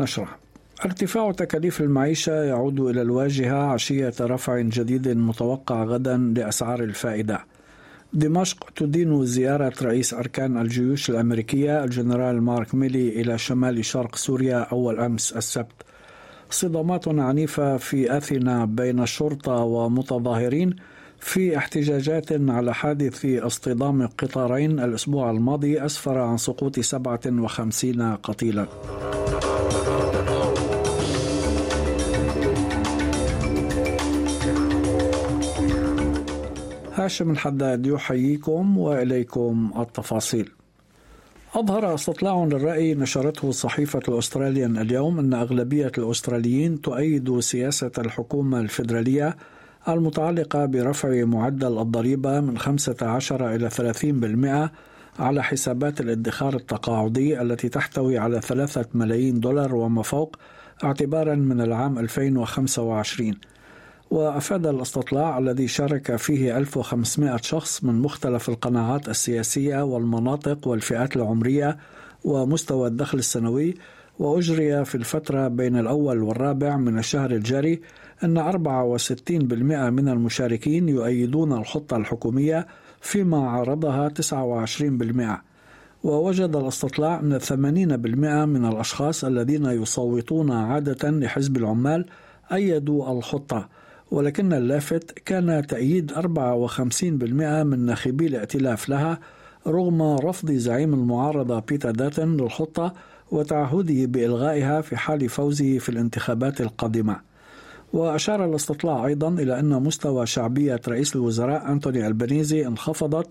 النشرة. ارتفاع تكاليف المعيشة يعود إلى الواجهة عشية رفع جديد متوقع غدا لأسعار الفائدة. دمشق تدين زيارة رئيس أركان الجيوش الأمريكية الجنرال مارك ميلي إلى شمال شرق سوريا أول أمس السبت. صدامات عنيفة في أثينا بين الشرطة ومتظاهرين في احتجاجات على حادث اصطدام قطارين الأسبوع الماضي أسفر عن سقوط 57 قتيلا. هاشم الحداد يحييكم وإليكم التفاصيل. أظهر استطلاع للرأي نشرته صحيفة الأستراليان اليوم أن أغلبية الأستراليين تؤيد سياسة الحكومة الفيدرالية المتعلقة برفع معدل الضريبة من 15 إلى 30% على حسابات الادخار التقاعدي التي تحتوي على 3 ملايين دولار وما فوق اعتبارا من العام 2025 وأفاد الأستطلاع الذي شارك فيه 1500 شخص من مختلف القناعات السياسية والمناطق والفئات العمرية ومستوى الدخل السنوي وأجري في الفترة بين الأول والرابع من الشهر الجاري أن 64% من المشاركين يؤيدون الخطة الحكومية فيما عارضها 29% ووجد الاستطلاع أن 80% من الأشخاص الذين يصوتون عادة لحزب العمال أيدوا الخطة ولكن اللافت كان تأييد 54% من ناخبي الائتلاف لها رغم رفض زعيم المعارضة بيتر داتن للخطة وتعهده بإلغائها في حال فوزه في الانتخابات القادمة. وأشار الاستطلاع أيضا إلى أن مستوى شعبية رئيس الوزراء أنتوني البنيزي انخفضت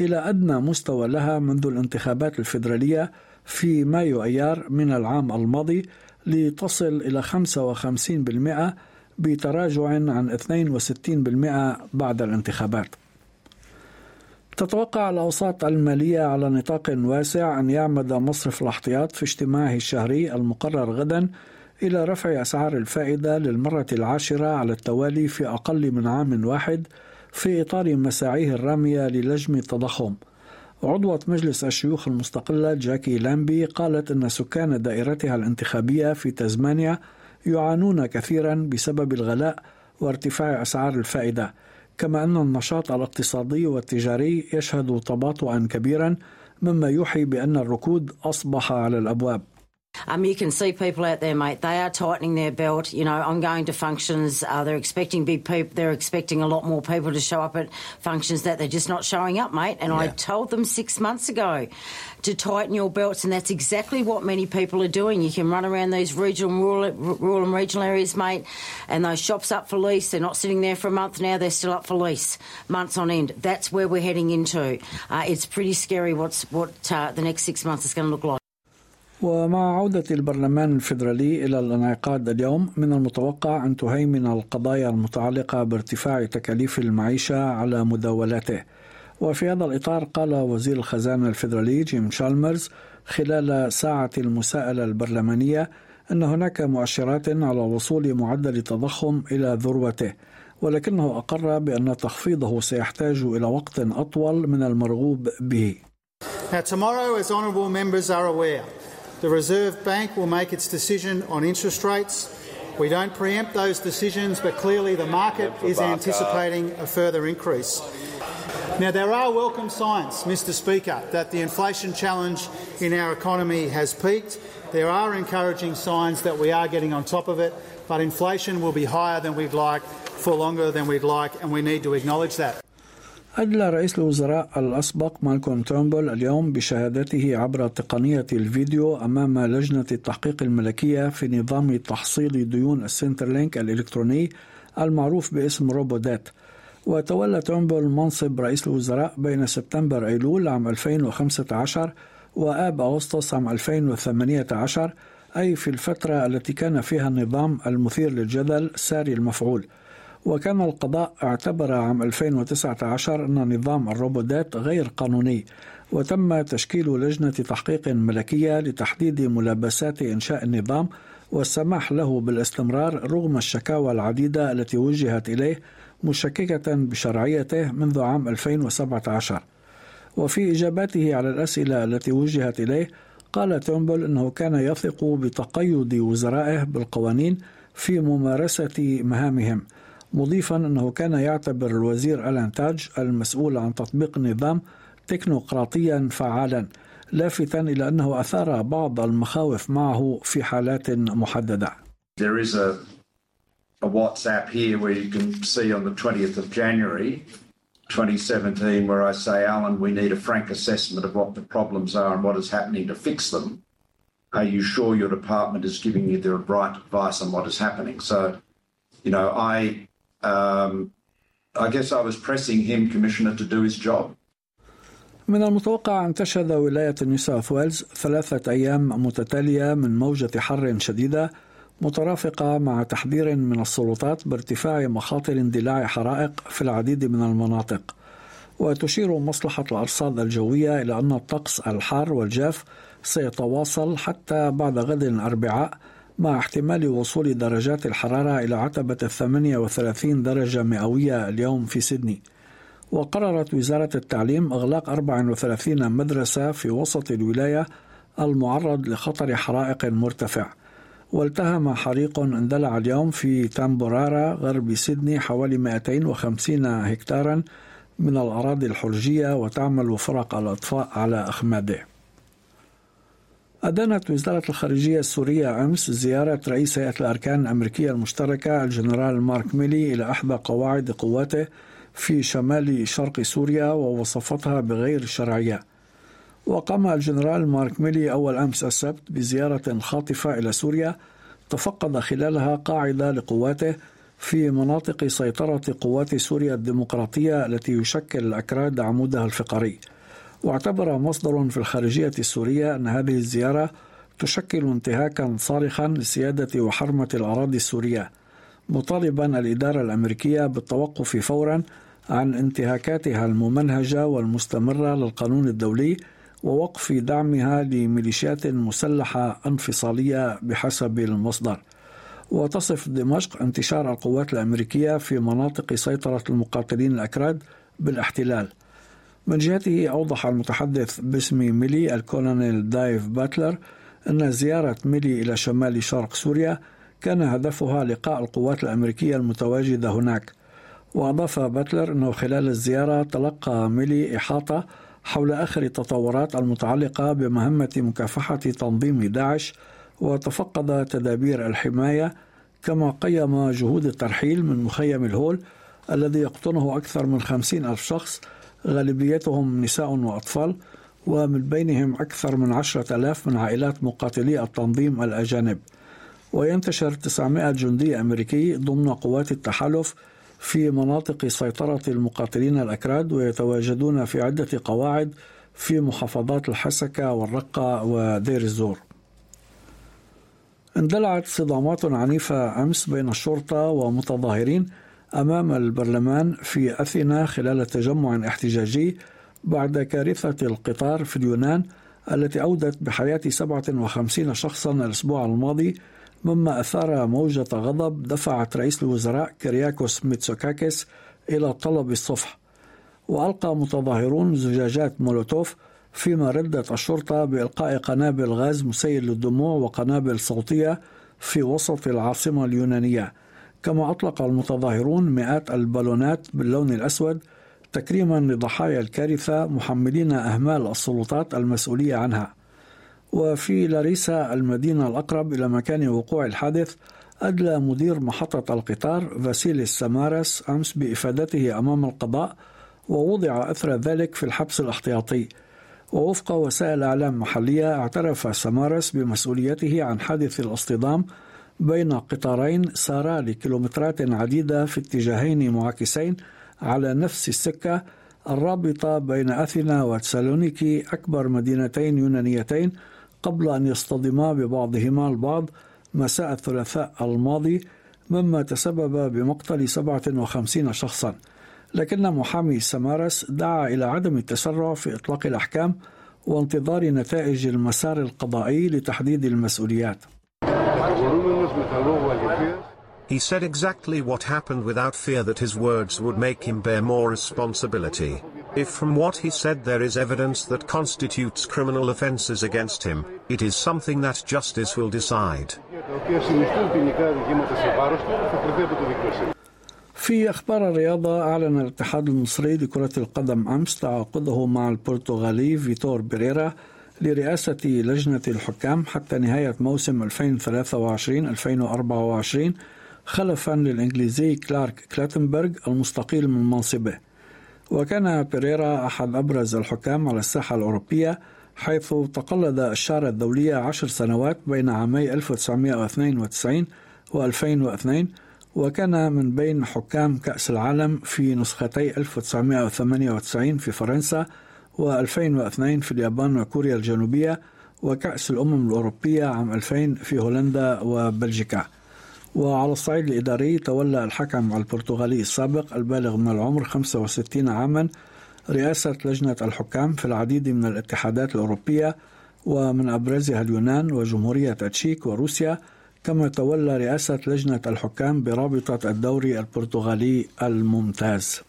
إلى أدنى مستوى لها منذ الانتخابات الفيدرالية في مايو أيار من العام الماضي لتصل إلى 55% بتراجع عن 62% بعد الانتخابات. تتوقع الأوساط المالية على نطاق واسع أن يعمد مصرف الاحتياط في اجتماعه الشهري المقرر غدا إلى رفع أسعار الفائدة للمرة العاشرة على التوالي في أقل من عام واحد في إطار مساعيه الرامية للجم التضخم. عضوة مجلس الشيوخ المستقلة جاكي لامبي قالت أن سكان دائرتها الانتخابية في تزمانيا يعانون كثيرا بسبب الغلاء وارتفاع أسعار الفائدة كما أن النشاط الاقتصادي والتجاري يشهد تباطؤا كبيرا مما يوحي بأن الركود أصبح على الأبواب. Um, you can see people out there, mate. They are tightening their belt. You know, I'm going to functions. Uh, they're expecting big people. They're expecting a lot more people to show up at functions that they're just not showing up, mate. And yeah. I told them six months ago to tighten your belts, and that's exactly what many people are doing. You can run around these regional, rural, rural and regional areas, mate, and those shops up for lease. They're not sitting there for a month now. They're still up for lease, months on end. That's where we're heading into. Uh, it's pretty scary what's what uh, the next six months is going to look like. ومع عودة البرلمان الفيدرالي إلى الانعقاد اليوم من المتوقع أن تهيمن القضايا المتعلقة بارتفاع تكاليف المعيشة على مداولاته وفي هذا الإطار قال وزير الخزانة الفيدرالي جيم شالمرز خلال ساعة المساءلة البرلمانية أن هناك مؤشرات على وصول معدل التضخم إلى ذروته ولكنه أقر بأن تخفيضه سيحتاج إلى وقت أطول من المرغوب به. Now tomorrow, as honourable members are aware, The Reserve Bank will make its decision on interest rates. We don't preempt those decisions, but clearly the market is anticipating a further increase. Now, there are welcome signs, Mr. Speaker, that the inflation challenge in our economy has peaked. There are encouraging signs that we are getting on top of it, but inflation will be higher than we'd like for longer than we'd like, and we need to acknowledge that. أدلى رئيس الوزراء الأسبق مالكوم تورنبول اليوم بشهادته عبر تقنية الفيديو أمام لجنة التحقيق الملكية في نظام تحصيل ديون ال Centrelink الإلكتروني المعروف باسم Robodebt وتولى تورنبول منصب رئيس الوزراء بين سبتمبر أيلول عام 2015 وآب أغسطس عام 2018 أي في الفترة التي كان فيها النظام المثير للجدل ساري المفعول. وكان القضاء اعتبر عام 2019 أن نظام الروبودات غير قانوني وتم تشكيل لجنة تحقيق ملكية لتحديد ملابسات إنشاء النظام والسماح له بالاستمرار رغم الشكاوى العديدة التي وجهت إليه مشككة بشرعيته منذ عام 2017 وفي إجاباته على الأسئلة التي وجهت إليه قال تومبل أنه كان يثق بتقيد وزرائه بالقوانين في ممارسة مهامهم مضيفا أنه كان يعتبر الوزير ألان تاج المسؤول عن تطبيق النظام تكنوقراطيا فعالا لافتا إلى أنه أثار بعض المخاوف معه في حالات محددة There is a, a WhatsApp here where you can see on the 20th of January 2017 where I say, Alan, we need a frank assessment of what the problems are and what is happening to fix them. Are you sure your department is giving you the right advice on what is happening? So, you know, I, um, I guess I was pressing him, Commissioner, to do his job. من المتوقع أن تشهد ولاية نيو ساوث ويلز ثلاثة أيام متتالية من موجة حر شديدة مترافقة مع تحذير من السلطات بارتفاع مخاطر اندلاع حرائق في العديد من المناطق وتشير مصلحة الأرصاد الجوية إلى أن الطقس الحار والجاف سيتواصل حتى بعد غد الأربعاء مع احتمال وصول درجات الحرارة إلى عتبة الثمانية وثلاثين درجة مئوية اليوم في سيدني. وقررت وزارة التعليم إغلاق 34 مدرسة في وسط الولاية المعرض لخطر حرائق مرتفع. والتهم حريق اندلع اليوم في تامبورارا غرب سيدني حوالي 250 هكتارا من الأراضي الحرجية وتعمل فرق الأطفاء على إخماده. أدانت وزارة الخارجية السورية أمس زيارة رئيس هيئة الأركان الأمريكية المشتركة الجنرال مارك ميلي إلى إحدى قواعد قواته في شمال شرق سوريا ووصفتها بغير شرعية. وقام الجنرال مارك ميلي أول أمس السبت بزيارة خاطفة إلى سوريا تفقد خلالها قاعدة لقواته في مناطق سيطرة قوات سوريا الديمقراطية التي يشكل الأكراد عمودها الفقري. واعتبر مصدر في الخارجية السورية أن هذه الزيارة تشكل انتهاكا صارخا لسيادة وحرمة الأراضي السورية مطالبا الإدارة الأمريكية بالتوقف فورا عن انتهاكاتها الممنهجة والمستمرة للقانون الدولي ووقف دعمها لميليشيات مسلحة انفصالية بحسب المصدر. وتصف دمشق انتشار القوات الأمريكية في مناطق سيطرة المقاتلين الأكراد بالاحتلال. من جهته أوضح المتحدث باسم ميلي الكولونيل دايف باتلر أن زيارة ميلي إلى شمال شرق سوريا كان هدفها لقاء القوات الأمريكية المتواجدة هناك. وأضاف باتلر أنه خلال الزيارة تلقى ميلي إحاطة حول آخر التطورات المتعلقة بمهمة مكافحة تنظيم داعش وتفقد تدابير الحماية كما قيم جهود الترحيل من مخيم الهول الذي يقطنه أكثر من خمسين ألف شخص غالبيتهم نساء وأطفال ومن بينهم أكثر من عشرة ألاف من عائلات مقاتلي التنظيم الأجانب. وينتشر 900 جندي أمريكي ضمن قوات التحالف في مناطق سيطرة المقاتلين الأكراد ويتواجدون في عدة قواعد في محافظات الحسكة والرقة ودير الزور. اندلعت صدامات عنيفة أمس بين الشرطة ومتظاهرين أمام البرلمان في أثينا خلال تجمع احتجاجي بعد كارثة القطار في اليونان التي أودت بحياة 57 شخصا الأسبوع الماضي مما أثار موجة غضب دفعت رئيس الوزراء كرياكوس ميتسوتاكيس إلى طلب الصفح. وألقى متظاهرون زجاجات مولوتوف فيما ردت الشرطة بإلقاء قنابل غاز مسيل للدموع وقنابل صوتية في وسط العاصمة اليونانية. كما أطلق المتظاهرون مئات البالونات باللون الأسود تكريما لضحايا الكارثة محملين أهمال السلطات المسؤولية عنها. وفي لاريسا المدينة الأقرب إلى مكان وقوع الحادث أدلى مدير محطة القطار فاسيليس سامارس أمس بإفادته أمام القضاء ووضع أثر ذلك في الحبس الاحتياطي. ووفق وسائل أعلام محلية اعترف سامارس بمسؤوليته عن حادث الاصطدام بين قطارين سارا لكيلومترات عديدة في اتجاهين معاكسين على نفس السكة الرابطة بين أثينا وتسالونيكي أكبر مدينتين يونانيتين قبل أن يصطدما ببعضهما البعض مساء الثلاثاء الماضي مما تسبب بمقتل 57 شخصا. لكن محامي سمارس دعا إلى عدم التسرع في إطلاق الأحكام وانتظار نتائج المسار القضائي لتحديد المسؤوليات. He said exactly what happened without fear that his words would make him bear more responsibility. If from what he said there is evidence that constitutes criminal offences against him, it is something that justice will decide. في أخبار الرياضة أعلن الاتحاد المصري لكرة القدم أمس تعاقده مع البرتغالي فيتور بيريرا لرئاسة لجنة الحكام حتى نهاية موسم 2023-2024 خلفا للإنجليزي كلارك كلاتنبرغ المستقيل من منصبه. وكان بيريرا أحد أبرز الحكام على الساحة الأوروبية حيث تقلد الشارة الدولية عشر سنوات بين عامي 1992 و 2002 وكان من بين حكام كأس العالم في نسختي 1998 في فرنسا و2002 في اليابان وكوريا الجنوبية وكأس الأمم الأوروبية عام 2000 في هولندا وبلجيكا. وعلى الصعيد الإداري تولى الحكم البرتغالي السابق البالغ من العمر 65 عاما رئاسة لجنة الحكام في العديد من الاتحادات الأوروبية ومن أبرزها اليونان وجمهورية التشيك وروسيا كما تولى رئاسة لجنة الحكام برابطة الدوري البرتغالي الممتاز.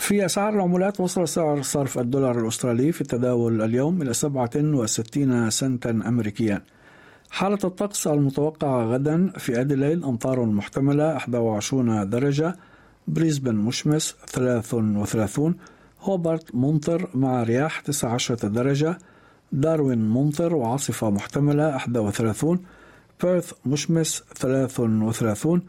في أسعار العملات وصل سعر صرف الدولار الأسترالي في التداول اليوم إلى 67 سنتا أمريكيا. حالة الطقس المتوقعة غدا في أديلايد أمطار محتملة 21 درجة بريسبن مشمس 33 هوبرت ممطر مع رياح 19 درجة داروين ممطر وعاصفة محتملة 31 بيرث مشمس 33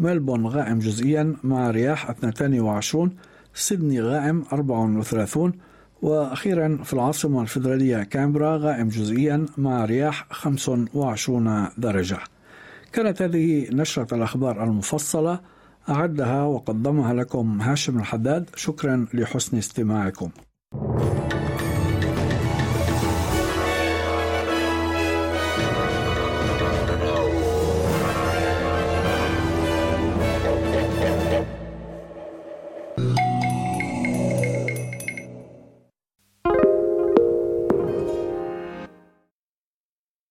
ملبون غائم جزئيا مع رياح 22 سيدني غائم 34 وأخيرا في العاصمة الفيدرالية كامبرا غائم جزئيا مع رياح 25 درجة. كانت هذه نشرة الأخبار المفصلة. أعدها وقدمها لكم هاشم الحداد. شكرا لحسن استماعكم.